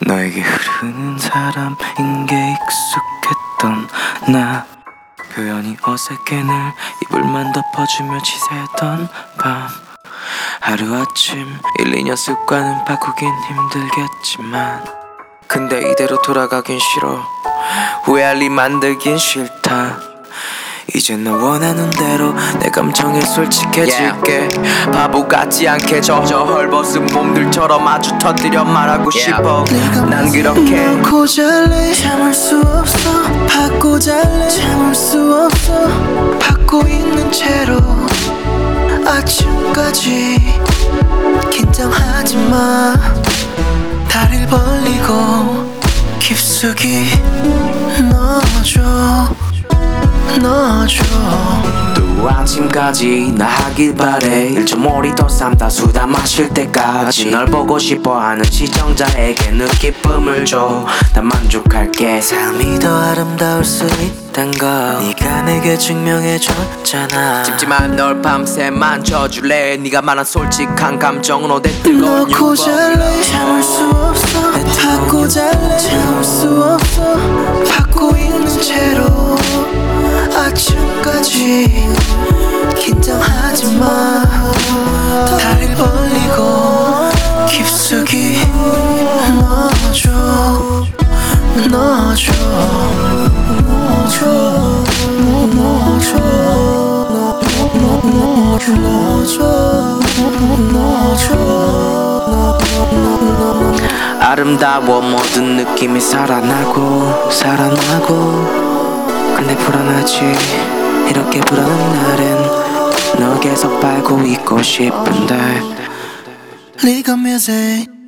너에게 흐르는 사람인 게 익숙했던 나. 표현이 어색해 늘 이불만 덮어주며 지새던 밤. 하루아침 1, 2년 습관은 바꾸긴 힘들겠지만. 근데 이대로 돌아가긴 싫어. 후회할 일 만들긴 싫다 이제 너 원하는 대로 내 감정에 솔직해질게. 바보 같지 않게 저, 저 헐벗은 몸들처럼 아주 터뜨려 말하고 싶어. 난 그렇게 놓고 잘래? 참을 수 없어. 받고 잘래? 참을 수 없어. 받고 있는 채로 아침까지 긴장하지 마. 다리를 벌리고 깊숙이 넣어줘 넣어줘. 또 아침까지 나 하길 바래. 1.5리 더 삼다 수다 마실 때까지. 널 보고 싶어 하는 시청자에게 느낌을 줘난 만족할게. 삶이 더 아름다울 수 있단 걸 네가 내게 증명해줬잖아. 찜찜한 널 밤새 만져줄래? 네가 말한 솔직한 감정으로 내 뜨거운 놓고 잘래. 참을 수 없어. 받고 잘래. 참을 수 없어. 받고 있는 채로 넣어줘. 넣어줘. 넣어줘. 넣어줘. 넣어줘. 넣어줘. 아름다워 모든 느낌이 살아나고 살아나고. 근데 불안하지. 이렇게 불안한 날엔 너 계속 밟고 있고 싶은데. Legal music